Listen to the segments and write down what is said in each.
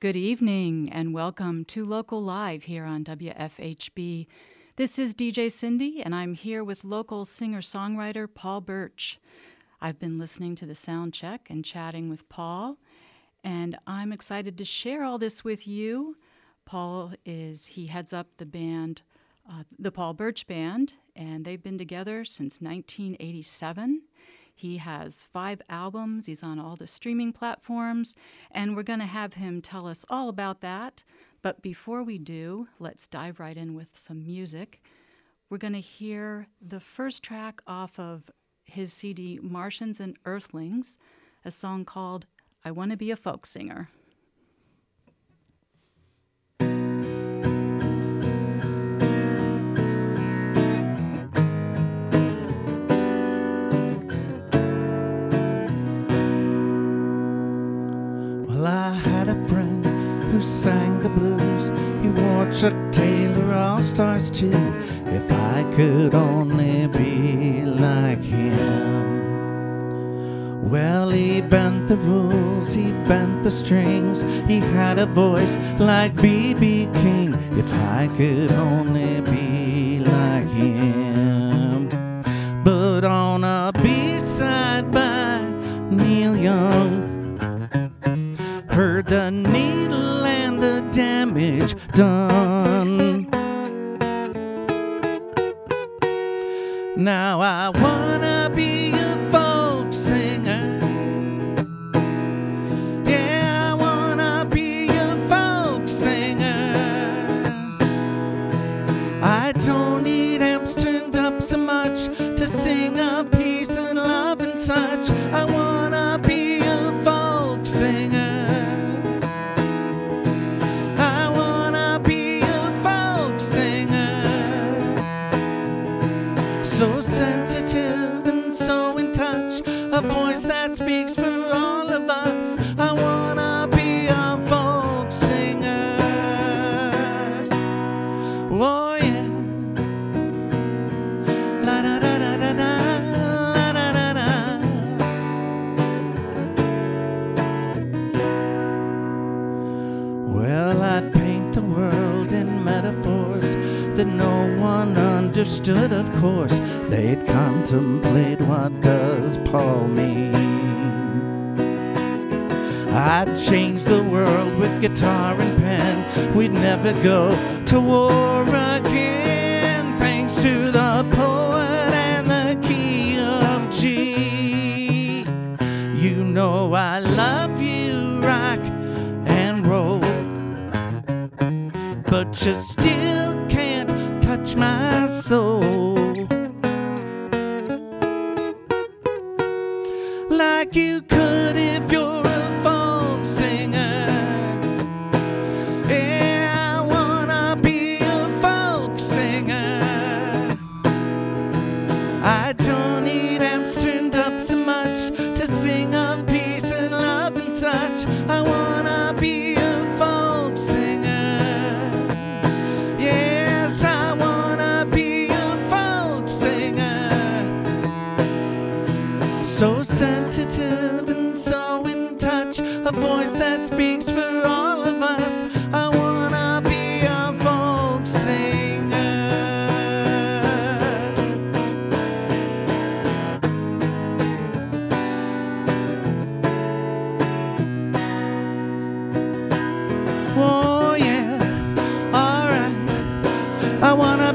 Good evening and welcome to Local Live here on WFHB. This is DJ Cindy, and I'm here with local singer songwriter Paul Bertsch. I've been listening to the sound check and chatting with Paul, and I'm excited to share all this with you. Paul is, he heads up the band, uh, the Paul Bertsch Band, and they've been together since 1987. He has five albums, he's on all the streaming platforms, and we're going to have him tell us all about that. But before we do, let's dive right in with some music. We're going to hear the first track off of his CD, Martians and Earthlings, a song called I Want to Be a Folk Singer. Sang the blues. He wore Chuck Taylor All Stars too. If I could only be like him. Well, he bent the rules, he bent the strings. He had a voice like B.B. King. If I could only be like him. Damage done. Now I wanna change the world with guitar and pen. We'd never go to war again, thanks to the poet and the key of G. You know I love you, rock and roll, but you still can't touch my soul. I wanna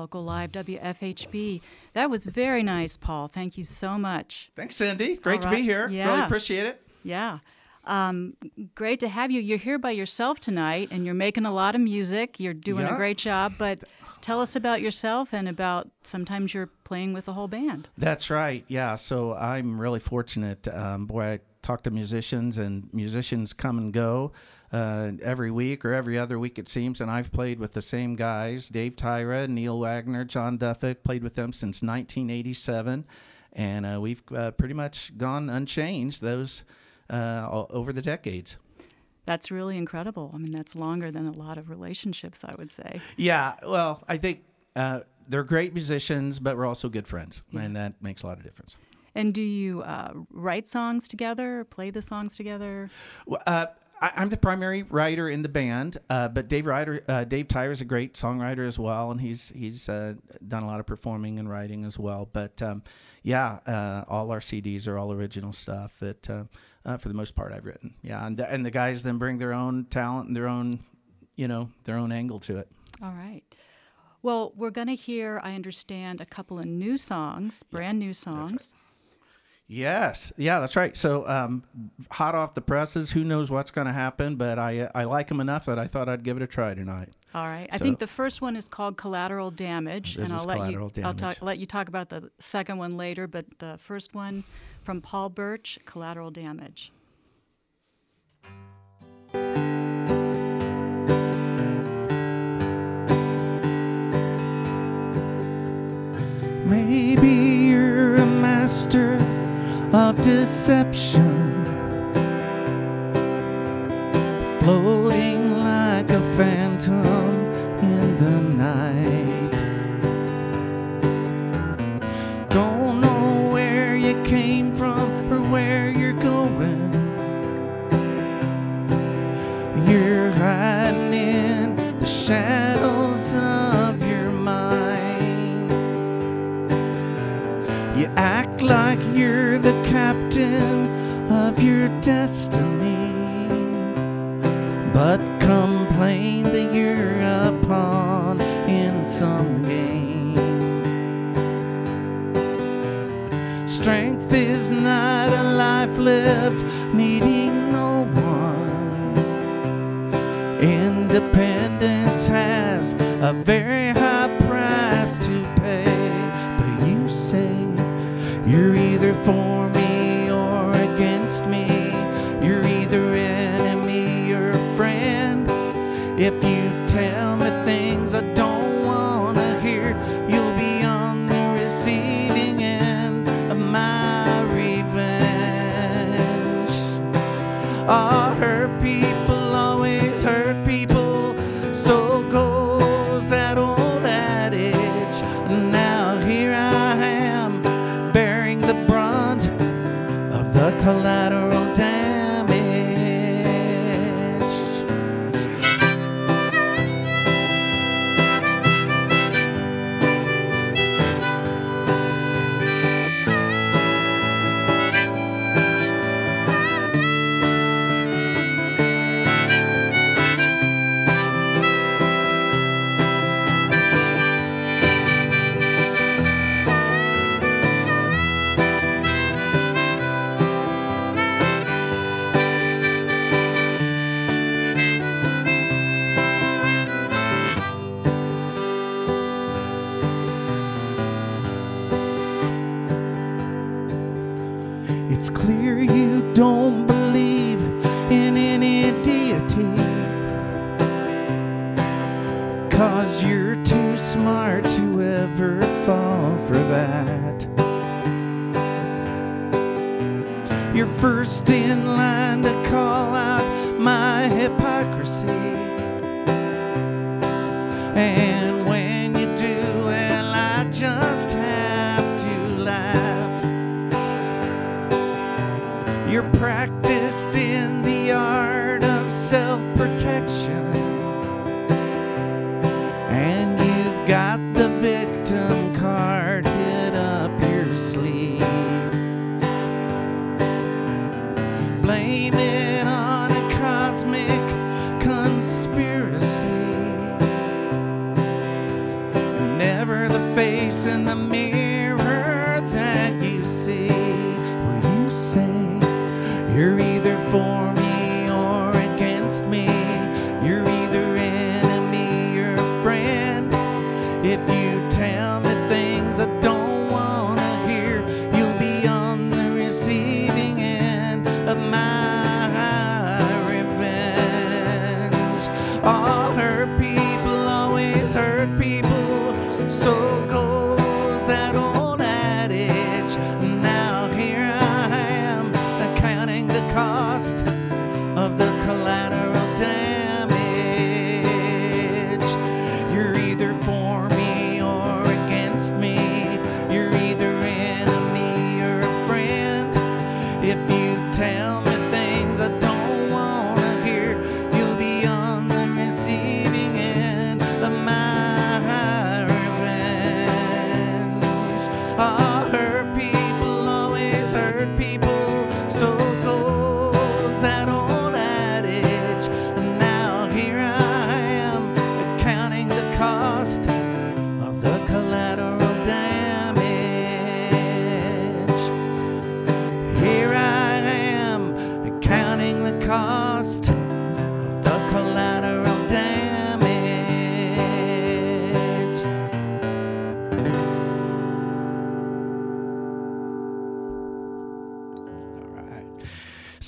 local live WFHB. That was very nice, Paul. Thank you so much. Thanks, Cindy. Great All to be right. here. Really appreciate it. Yeah. Um, great to have you. You're here by yourself tonight and you're making a lot of music. You're doing a great job, but tell us about yourself and about sometimes you're playing with a whole band. That's right. Yeah. So I'm really fortunate. Um, boy, I talk to musicians, and musicians come and go uh, every week or every other week, it seems. And I've played with the same guys Dave Tyra, Neil Wagner, John Duffick, played with them since 1987. And uh, we've uh, pretty much gone unchanged those uh, all, over the decades. That's really incredible. I mean, that's longer than a lot of relationships, I would say. Yeah. Well, I think uh, they're great musicians, but we're also good friends. And that makes a lot of difference. And do you uh, write songs together, play the songs together? Well, uh, I, I'm the primary writer in the band, uh, but Dave Ryder, uh, Dave Tyler is a great songwriter as well, and he's he's uh, done a lot of performing and writing as well. But um, yeah, uh, all our CDs are all original stuff that, uh, uh, for the most part, I've written. Yeah, and the, and the guys then bring their own talent and their own, you know, their own angle to it. All right. Well, we're going to hear, I understand, a couple of new songs, brand new songs. Yes, yeah, that's right. So, um, hot off the presses, who knows what's going to happen? But I I like them enough that I thought I'd give it a try tonight. All right. I think the first one is called Collateral Damage, and I'll let you I'll talk, let you talk about the second one later. But the first one from Paul Bertsch, Collateral Damage. Deception, floating like a phantom of your destiny, but complain that you're a pawn in some game. Strength is not a life lived needing no one. Independence has a very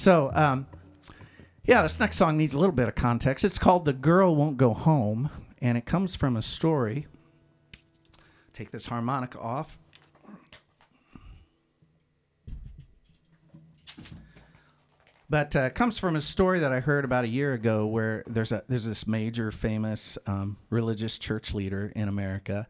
So, um, yeah, this next song needs a little bit of context. It's called The Girl Won't Go Home, and it comes from a story. Take this harmonica off. But uh, it comes from a story that I heard about a year ago, where there's a there's this major famous um, religious church leader in America,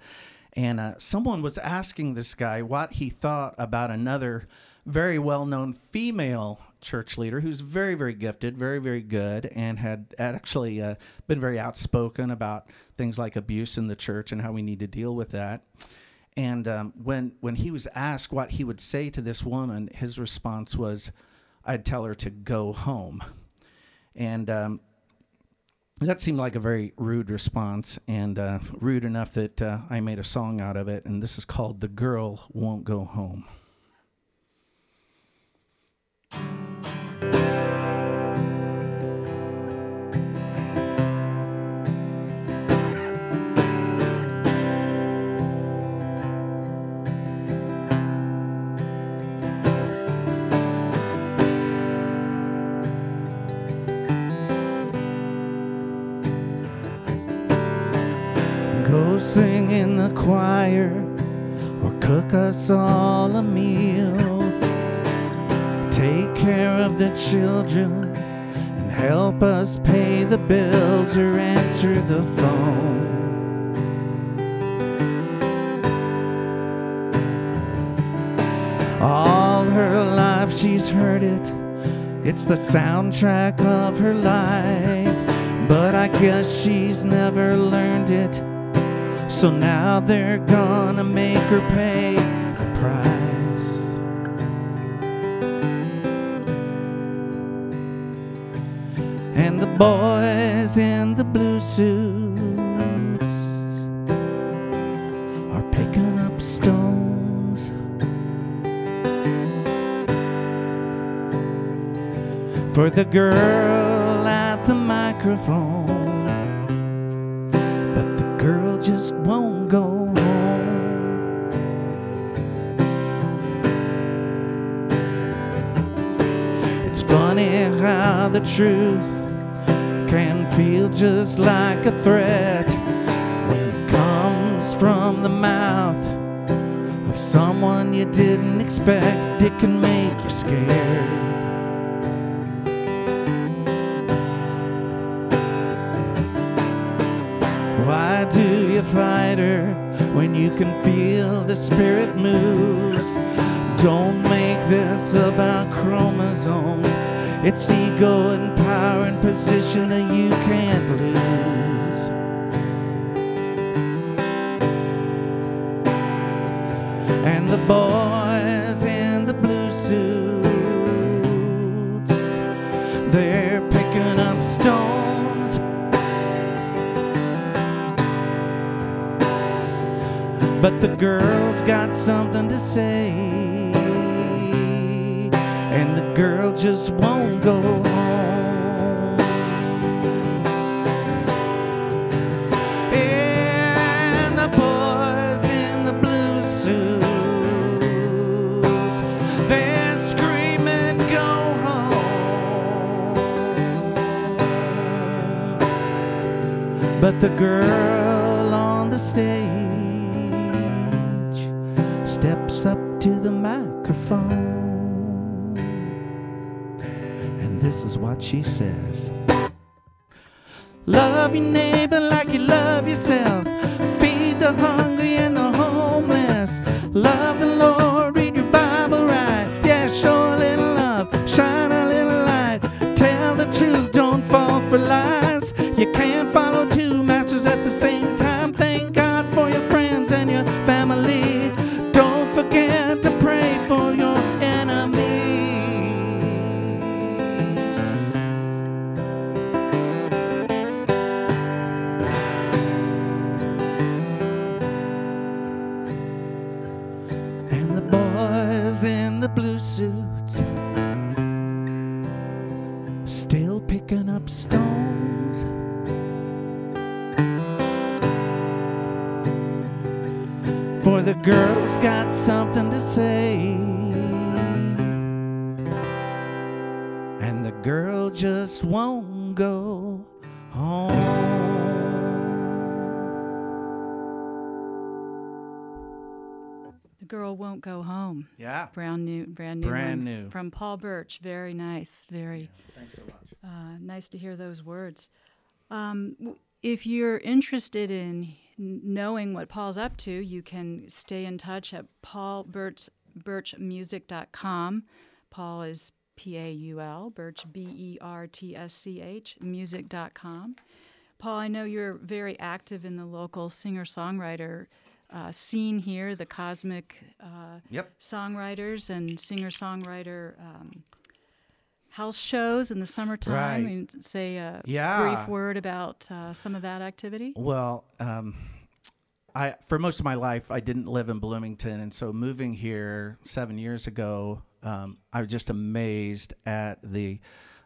and uh, someone was asking this guy what he thought about another very well known female church leader who's very very gifted, very very good, and had actually uh, been very outspoken about things like abuse in the church and how we need to deal with that. And um, when when he was asked what he would say to this woman, his response was, "I'd tell her to go home," and um, that seemed like a very rude response, and uh, rude enough that uh, I made a song out of it. And this is called "The Girl Won't Go Home." Choir or cook us all a meal. Take care of the children and help us pay the bills or answer the phone. All her life she's heard it. It's the soundtrack of her life. But I guess she's never learned it. So now they're gonna make her pay the price. And the boys in the blue suits are picking up stones. For the girl at the microphone the truth can feel just like a threat when it comes from the mouth of someone you didn't expect. It can make you scared. Why do you fight her when you can feel the spirit moves? Don't make this about chromosomes. It's ego and power and position that you can't lose. and the boys in the blue suits. They're picking up stones. But the girl's got something to say, and the girl just won't go home. And the boys in the blue suits, they're screaming, "Go home!" But the girl what she says. Love your neighbor like you love yourself. The girl won't go home. Yeah. Brand new, brand new, Brand new. from Paul Bertsch. Very nice. Very Thanks so much. uh, nice to hear those words. Um, if you're interested in knowing what Paul's up to, you can stay in touch at paulbertschmusic.com. Paul is P A U L, Bertsch B E R T S C H, music.com. Paul, I know you're very active in the local singer songwriter uh, scene here, the cosmic uh, Yep. songwriters and singer songwriter um, house shows in the summertime. Right. And say a Yeah. brief word about uh, some of that activity. Well, um, I for most of my life I didn't live in Bloomington, and so moving here seven years ago, um, I was just amazed at the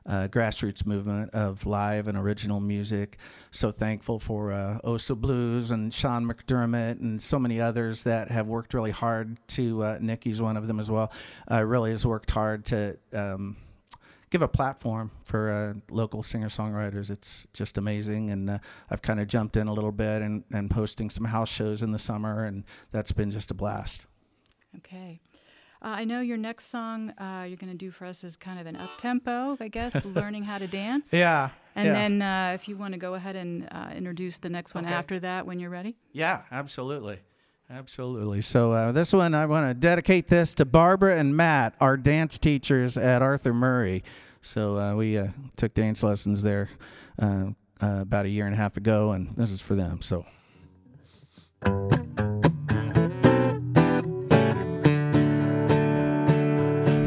uh, grassroots movement of live and original music. So thankful for uh, Osa Blues and Sean McDermott and so many others that have worked really hard to. Uh, Nicki's one of them as well. Uh, really has worked hard to. Um, give a platform for uh, local singer songwriters. It's just amazing, and uh, I've kind of jumped in a little bit and and hosting some house shows in the summer, and that's been just a blast. Okay. Uh, I know your next song uh, you're going to do for us is kind of an up tempo, I guess, learning how to dance. Yeah. And then uh, if you want to go ahead and uh, introduce the next one Okay. after that when you're ready. Yeah, absolutely. Absolutely. So uh, this one, I want to dedicate this to Barbara and Matt, our dance teachers at Arthur Murray. So uh, we uh, took dance lessons there uh, uh, about a year and a half ago, and this is for them. So.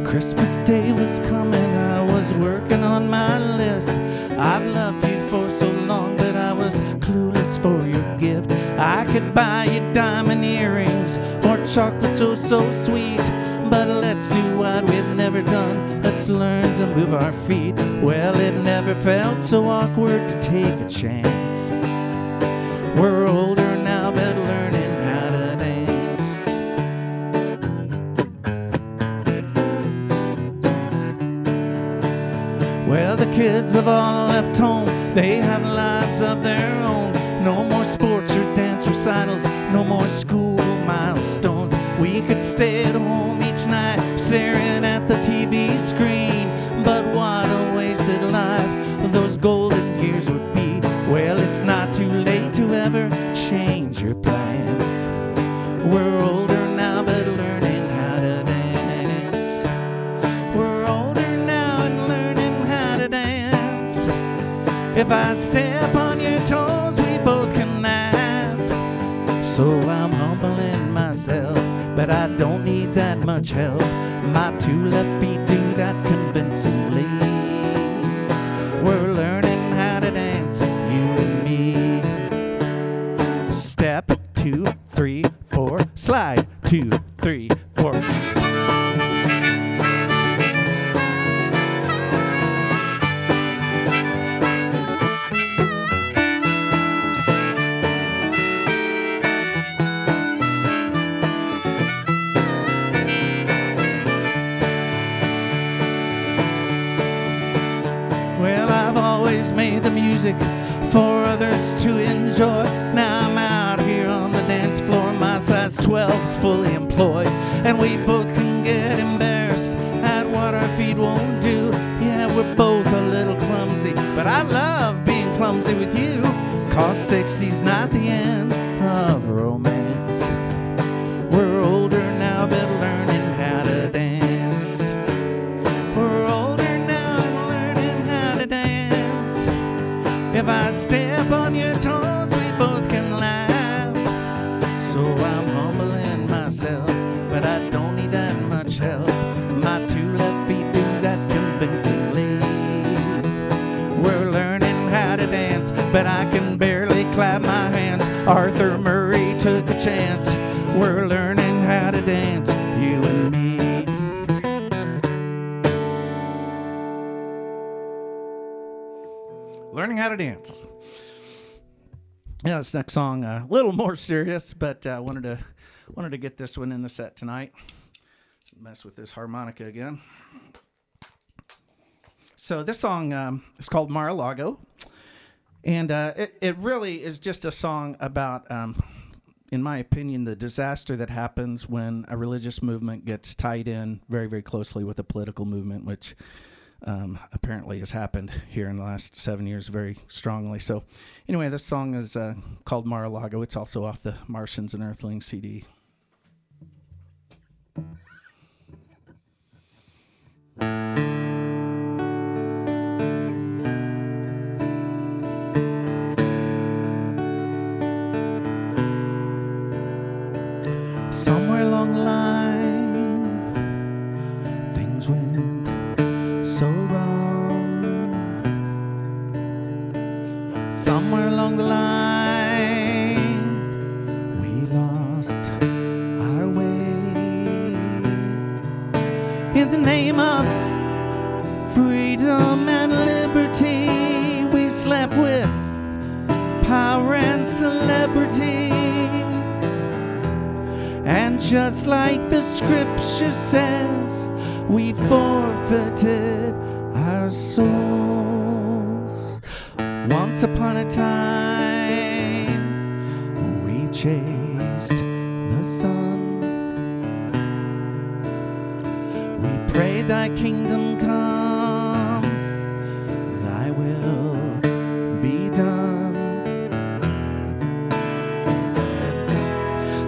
Christmas Day was coming, I was working on my list. I've loved you for so long, but I was clueless for your gift. I could buy you diamond earrings or chocolates oh so sweet. But let's do what we've never done. Let's learn to move our feet. Well, it never felt so awkward to take a chance. We're older kids have all left home. They have lives but I don't need that much help. My two left feet do that convincingly. We're learning how to dance, you and me. Step two, three, four, slide two, Yeah, this next song uh, a little more serious, but uh, wanted to wanted to get this one in the set tonight. Mess with this harmonica again. So this song um, is called Mar-a-Lago, and uh, it it really is just a song about, um, in my opinion, the disaster that happens when a religious movement gets tied in very very closely with a political movement, which um, apparently has happened here in the last seven years very strongly. So, anyway, this song is uh, called Mar-a-Lago. It's also off the Martians and Earthlings CD. Somewhere along the line, Somewhere along the line, we lost our way. In the name of freedom and liberty, we slept with power and celebrity. And just like the scripture says, we forfeited our souls. Once upon a time, we chased the sun. We prayed, Thy kingdom come, Thy will be done.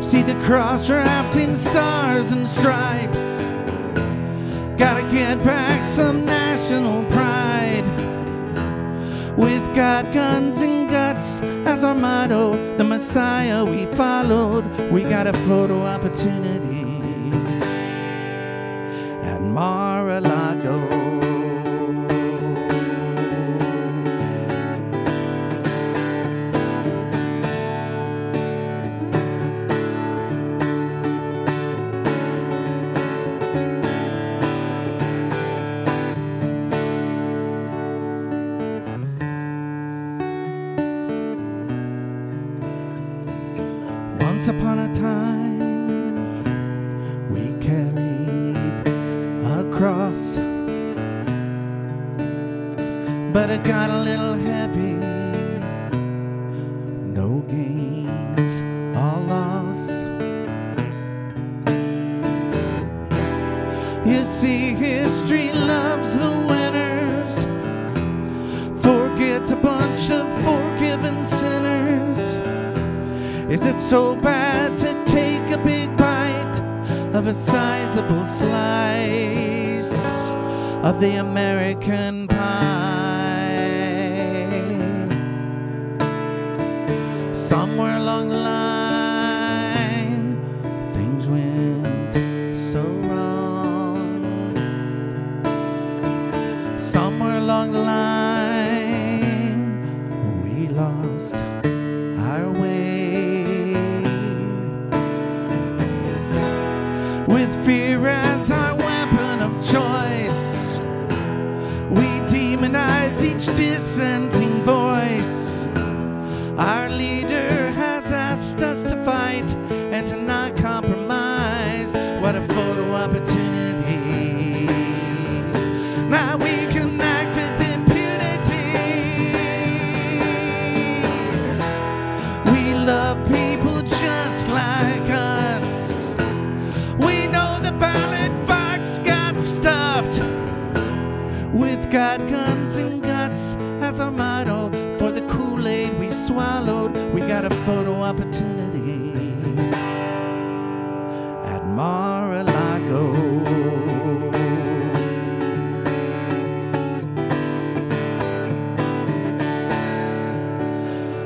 See the cross wrapped in stars and stripes. Gotta get back some national pride. With God, guns, and guts as our motto, the Messiah we followed. We got a photo opportunity Once upon a time, we carried a cross, but it got a little heavy. so bad to take a big bite of a sizable slice of the American pie. Somewhere along the line, things went so wrong. Somewhere along the line, each dissenting voice. Our leader has asked us to fight and to not compromise. What a photo opportunity. Now we can act with impunity. We love people just like us. We know the ballot box got stuffed with God, guns, our motto. For the Kool Aid we swallowed, we got a photo opportunity at Mar a Lago.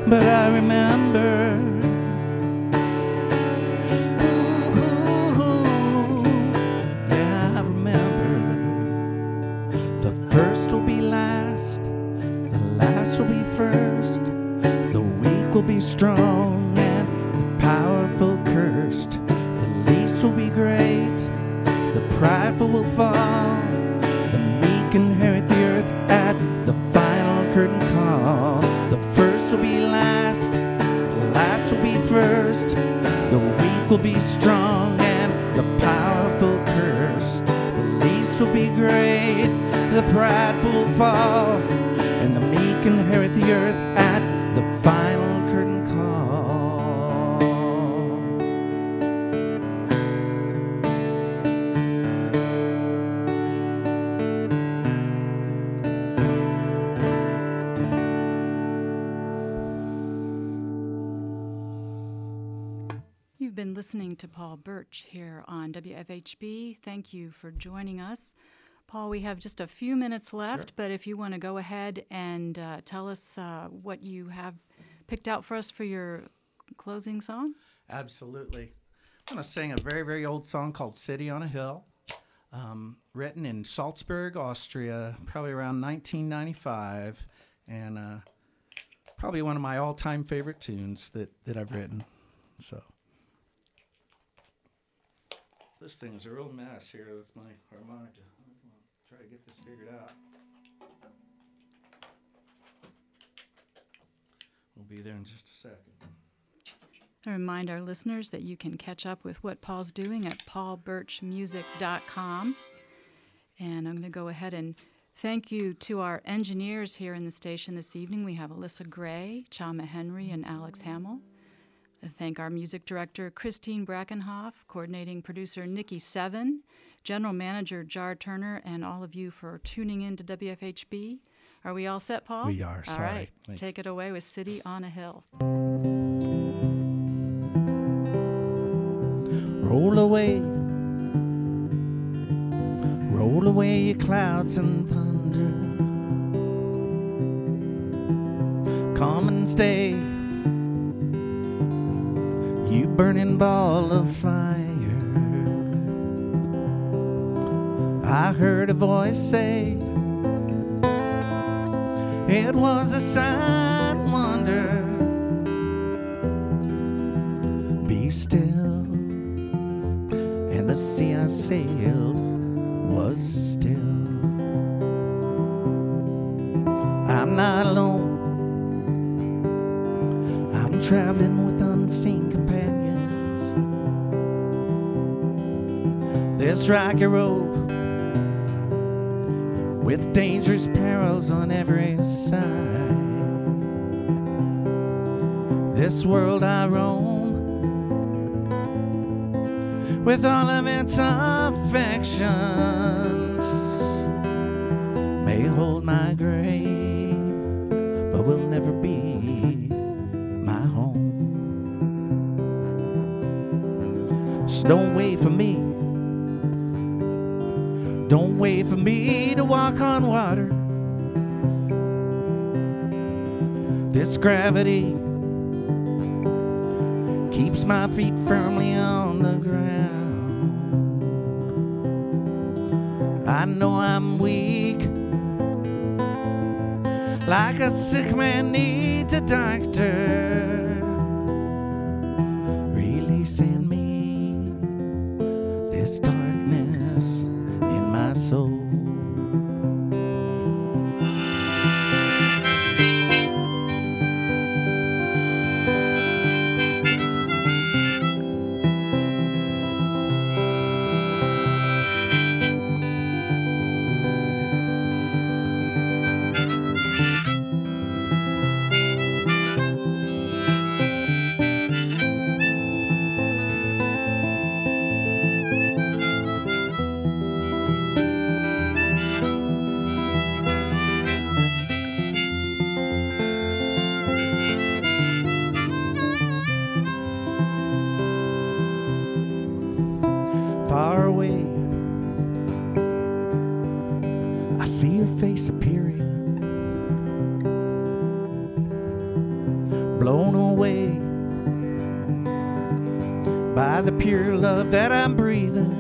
But I remember. Strong, been listening to Paul Bertsch here on WFHB. Thank you for joining us. Paul, we have just a few minutes left, but if you want to go ahead and uh, tell us uh, what you have picked out for us for your closing song. Absolutely. I'm going to sing a very, very old song called City on a Hill, um, written in Salzburg, Austria, probably around 1995, and uh, probably one of my all time favorite tunes that, that I've written. So, this thing is a real mess here with my harmonica. I'll try to get this figured out. We'll be there in just a second. I remind our listeners that you can catch up with what Paul's doing at paulbertschmusic.com. And I'm going to go ahead and thank you to our engineers here in the station this evening. We have Alyssa Gray, Chama Henry, and Alex Hamel. I thank our music director, Christine Brackenhoff, coordinating producer, Nicki Seven, general manager, Jar Turner, and all of you for tuning in to WFHB. Are we all set, Paul? We are, All sorry. right. Thank Take it away with City on a Hill. Roll away, roll away your clouds and thunder. Come and stay, you burning ball of fire. I heard a voice say, it was a sign wonder. Be still and the sea I sailed was still. I'm not alone. I'm traveling with unseen companions. This rocky road with dangerous perils on every side. This world I roam with all of its affections may hold my grave, but will never be don't wait for me. Don't wait for me to walk on water. This gravity keeps my feet firmly on the ground. I know I'm weak, like a sick man needs a doctor. Blown away by the pure love that I'm breathing.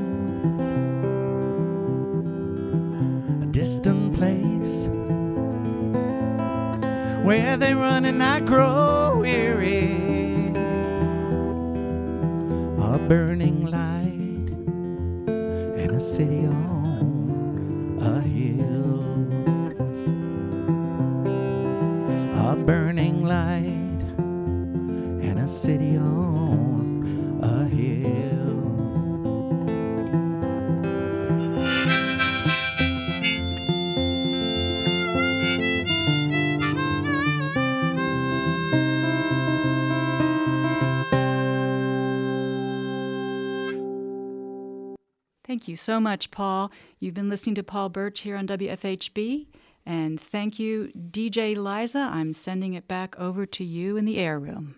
A distant place where they run and I grow weary. A burning light and a city on you so much, Paul. You've been listening to Paul Bertsch here on WFHB. And thank you, DJ Liza. I'm sending it back over to you in the air room.